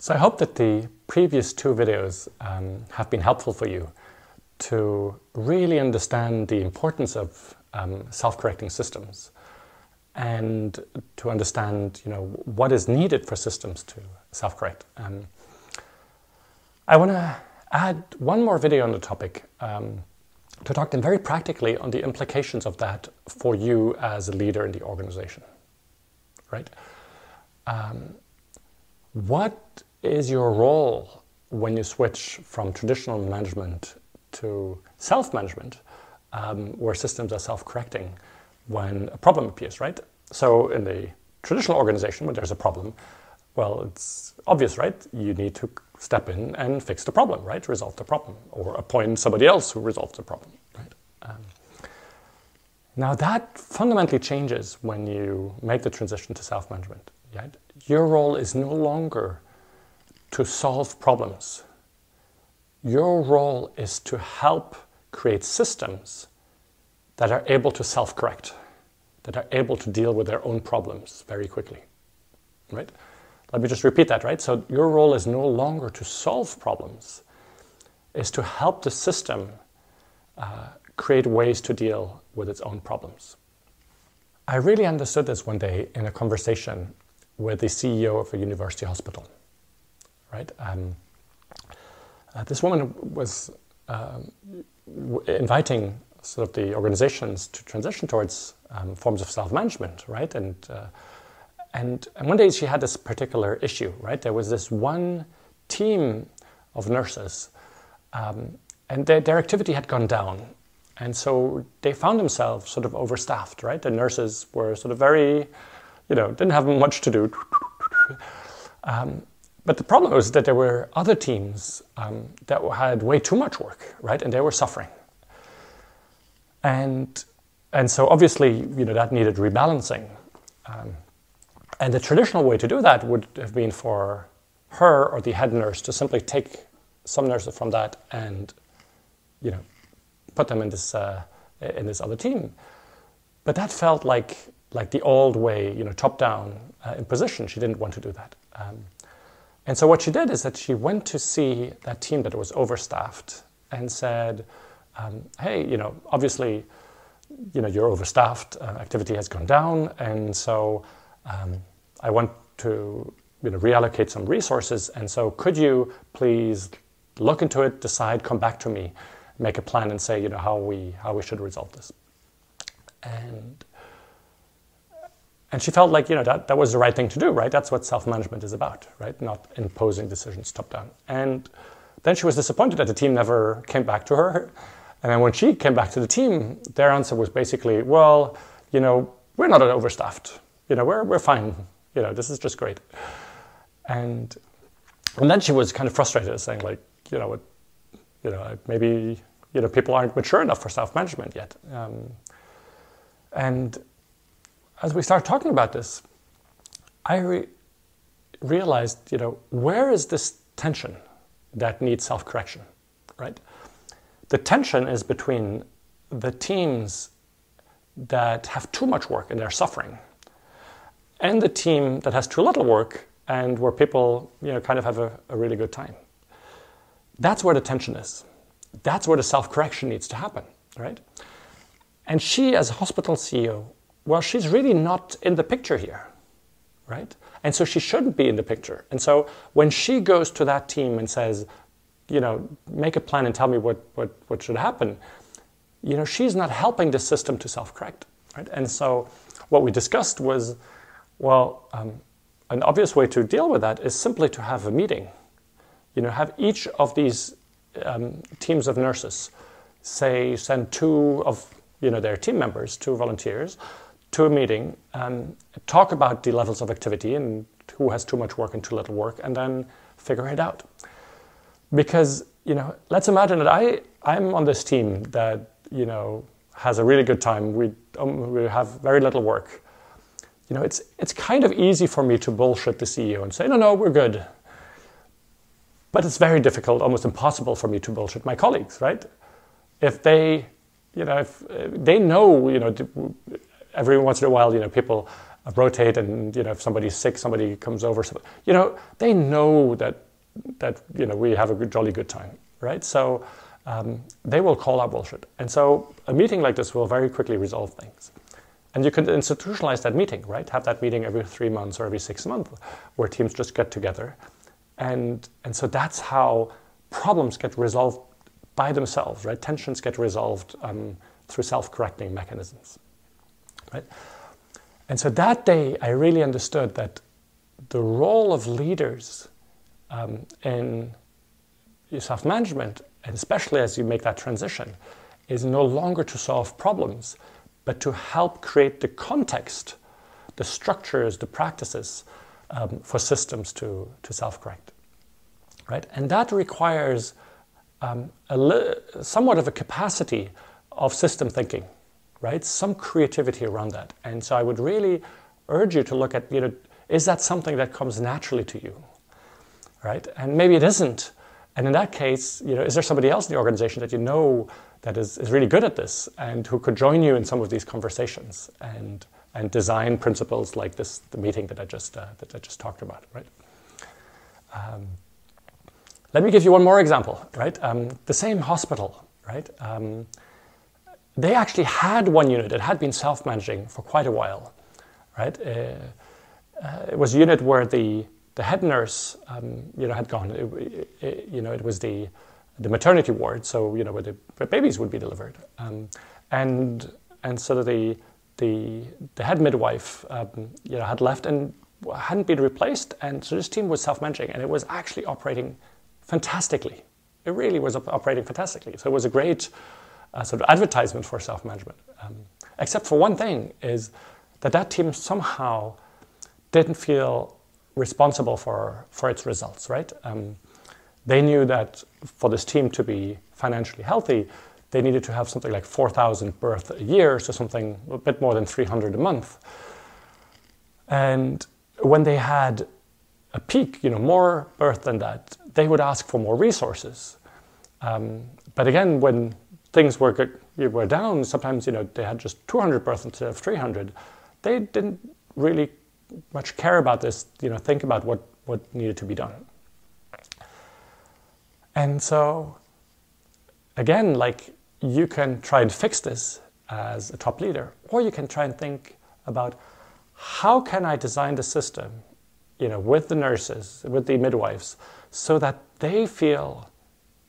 So I hope that the previous two videos um, have been helpful for you to really understand the importance of um, self-correcting systems and to understand you know, what is needed for systems to self-correct. Um, I want to add one more video on the topic um, to talk then very practically on the implications of that for you as a leader in the organization. Right? Um, what is your role when you switch from traditional management to self management, um, where systems are self correcting when a problem appears, right? So, in the traditional organization, when there's a problem, well, it's obvious, right? You need to step in and fix the problem, right? Resolve the problem, or appoint somebody else who resolves the problem, right? Um, now, that fundamentally changes when you make the transition to self management. Right? Your role is no longer to solve problems. Your role is to help create systems that are able to self correct, that are able to deal with their own problems very quickly. Right? Let me just repeat that, right? So, your role is no longer to solve problems, is to help the system uh, create ways to deal with its own problems. I really understood this one day in a conversation with the CEO of a university hospital right? Um, uh, this woman was um, inviting sort of the organizations to transition towards um, forms of self-management, right? And, uh, and and one day she had this particular issue, right? There was this one team of nurses, um, and their, their activity had gone down, and so they found themselves sort of overstaffed, right? The nurses were sort of very, you know, didn't have much to do. Um, but the problem was that there were other teams um, that had way too much work, right? And they were suffering. And, and so obviously, you know, that needed rebalancing. Um, and the traditional way to do that would have been for her or the head nurse to simply take some nurses from that and, you know, put them in this, uh, in this other team. But that felt like, like the old way, you know, top down uh, imposition. She didn't want to do that. Um, and so what she did is that she went to see that team that was overstaffed and said, um, hey, you know, obviously, you know, you're overstaffed, uh, activity has gone down, and so um, I want to, you know, reallocate some resources, and so could you please look into it, decide, come back to me, make a plan, and say, you know, how we how we should resolve this. And and she felt like you know that, that was the right thing to do right? That's what self-management is about right? Not imposing decisions top down and then she was disappointed that the team never came back to her. And then when she came back to the team their answer was basically well you know we're not overstaffed. You know we're, we're fine. You know this is just great. And and then she was kind of frustrated saying like you know what you know maybe you know people aren't mature enough for self-management yet. Um, and as we start talking about this, I re- realized, you know, where is this tension that needs self correction, right? The tension is between the teams that have too much work and they're suffering, and the team that has too little work and where people, you know, kind of have a, a really good time. That's where the tension is. That's where the self correction needs to happen, right? And she, as a hospital CEO, well, she's really not in the picture here, right? And so she shouldn't be in the picture. And so when she goes to that team and says, you know, make a plan and tell me what, what, what should happen, you know, she's not helping the system to self correct, right? And so what we discussed was, well, um, an obvious way to deal with that is simply to have a meeting. You know, have each of these um, teams of nurses, say, send two of you know their team members, two volunteers, to a meeting, um, talk about the levels of activity and who has too much work and too little work, and then figure it out. Because you know, let's imagine that I I'm on this team that you know has a really good time. We um, we have very little work. You know, it's it's kind of easy for me to bullshit the CEO and say, no, no, we're good. But it's very difficult, almost impossible for me to bullshit my colleagues, right? If they, you know, if they know, you know, every once in a while, you know, people rotate, and you know if somebody's sick, somebody comes over. So, you know they know that that you know we have a good, jolly good time, right? So um, they will call out bullshit, and so a meeting like this will very quickly resolve things. And you can institutionalize that meeting, right? Have that meeting every three months or every six months, where teams just get together, and and so that's how problems get resolved by themselves, right? Tensions get resolved um, through self-correcting mechanisms, right? And so that day, I really understood that the role of leaders um, in self-management, and especially as you make that transition, is no longer to solve problems, but to help create the context, the structures, the practices um, for systems to, to self-correct, right? And that requires um, li- somewhat of a capacity of system thinking, right? Some creativity around that. And so I would really urge you to look at, you know, is that something that comes naturally to you, right? And maybe it isn't. And in that case, you know, is there somebody else in the organization that you know that is, is really good at this and who could join you in some of these conversations and and design principles like this, the meeting that I just uh, that I just talked about, right? Um, let me give you one more example, right? Um, the same hospital, right? Um, they actually had one unit. It had been self-managing for quite a while, right? Uh, uh, it was a unit where the the head nurse, um, you know, had gone. It, it, you know, it was the the maternity ward, so you know where the where babies would be delivered, um, and and so the the the head midwife, um, you know, had left and hadn't been replaced, and so this team was self-managing, and it was actually operating fantastically. It really was operating fantastically. So it was a great uh, sort of advertisement for self-management. Um, except for one thing is that that team somehow didn't feel responsible for, for its results, right? Um, they knew that for this team to be financially healthy, they needed to have something like 4,000 births a year, so something a bit more than 300 a month. And when they had a peak, you know, more birth than that, they would ask for more resources. Um, but again, when things were, were down, sometimes, you know, they had just 200 births instead of 300. They didn't really much care about this, you know, think about what, what needed to be done. And so, again, like you can try and fix this as a top leader, or you can try and think about how can I design the system, you know, with the nurses, with the midwives, so that they feel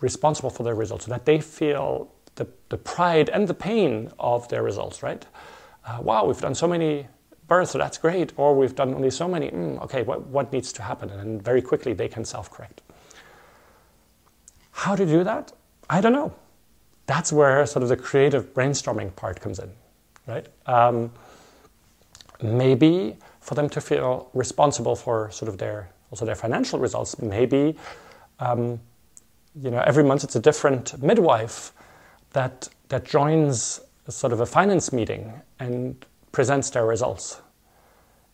responsible for their results, so that they feel the, the pride and the pain of their results, right? Uh, wow, we've done so many births, so that's great. Or we've done only so many, mm, okay, what, what needs to happen? And very quickly they can self correct. How to do that? I don't know. That's where sort of the creative brainstorming part comes in, right? Um, maybe for them to feel responsible for sort of their also their financial results. Maybe um, you know every month it's a different midwife that that joins sort of a finance meeting and presents their results.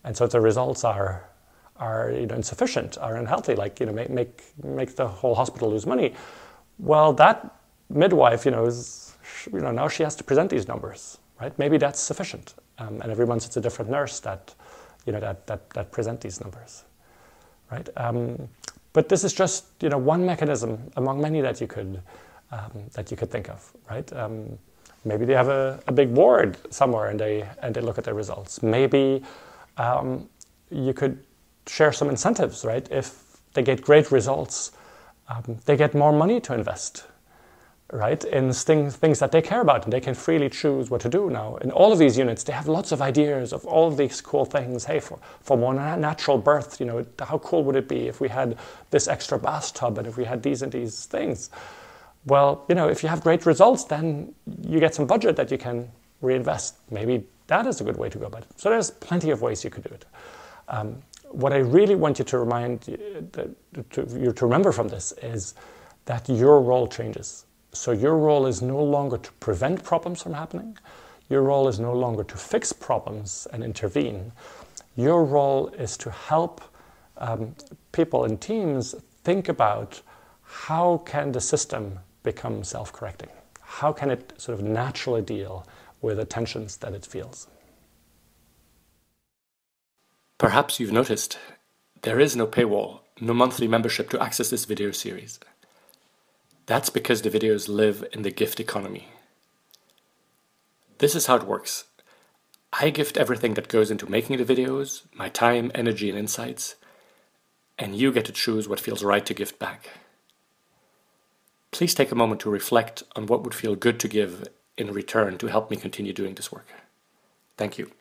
And so if the results are are you know insufficient, are unhealthy, like you know make make make the whole hospital lose money, well that midwife you know is you know now she has to present these numbers, right? Maybe that's sufficient. Um, and every month it's a different nurse that you know that that that present these numbers right? Um, but this is just you know one mechanism among many that you could um, that you could think of, right? Um, maybe they have a, a, big board somewhere and they and they look at their results. Maybe um, you could share some incentives, right? If they get great results, um, they get more money to invest right, in things, things that they care about, and they can freely choose what to do now. In all of these units, they have lots of ideas of all of these cool things. Hey, for, for more natural birth, you know, how cool would it be if we had this extra bathtub and if we had these and these things? Well, you know, if you have great results, then you get some budget that you can reinvest. Maybe that is a good way to go about it. So there's plenty of ways you could do it. Um, what I really want you to remind you to, to remember from this is that your role changes so your role is no longer to prevent problems from happening. Your role is no longer to fix problems and intervene. Your role is to help um, people and teams think about how can the system become self-correcting? How can it sort of naturally deal with the tensions that it feels? Perhaps you've noticed there is no paywall, no monthly membership to access this video series. That's because the videos live in the gift economy. This is how it works. I gift everything that goes into making the videos, my time, energy, and insights, and you get to choose what feels right to gift back. Please take a moment to reflect on what would feel good to give in return to help me continue doing this work. Thank you.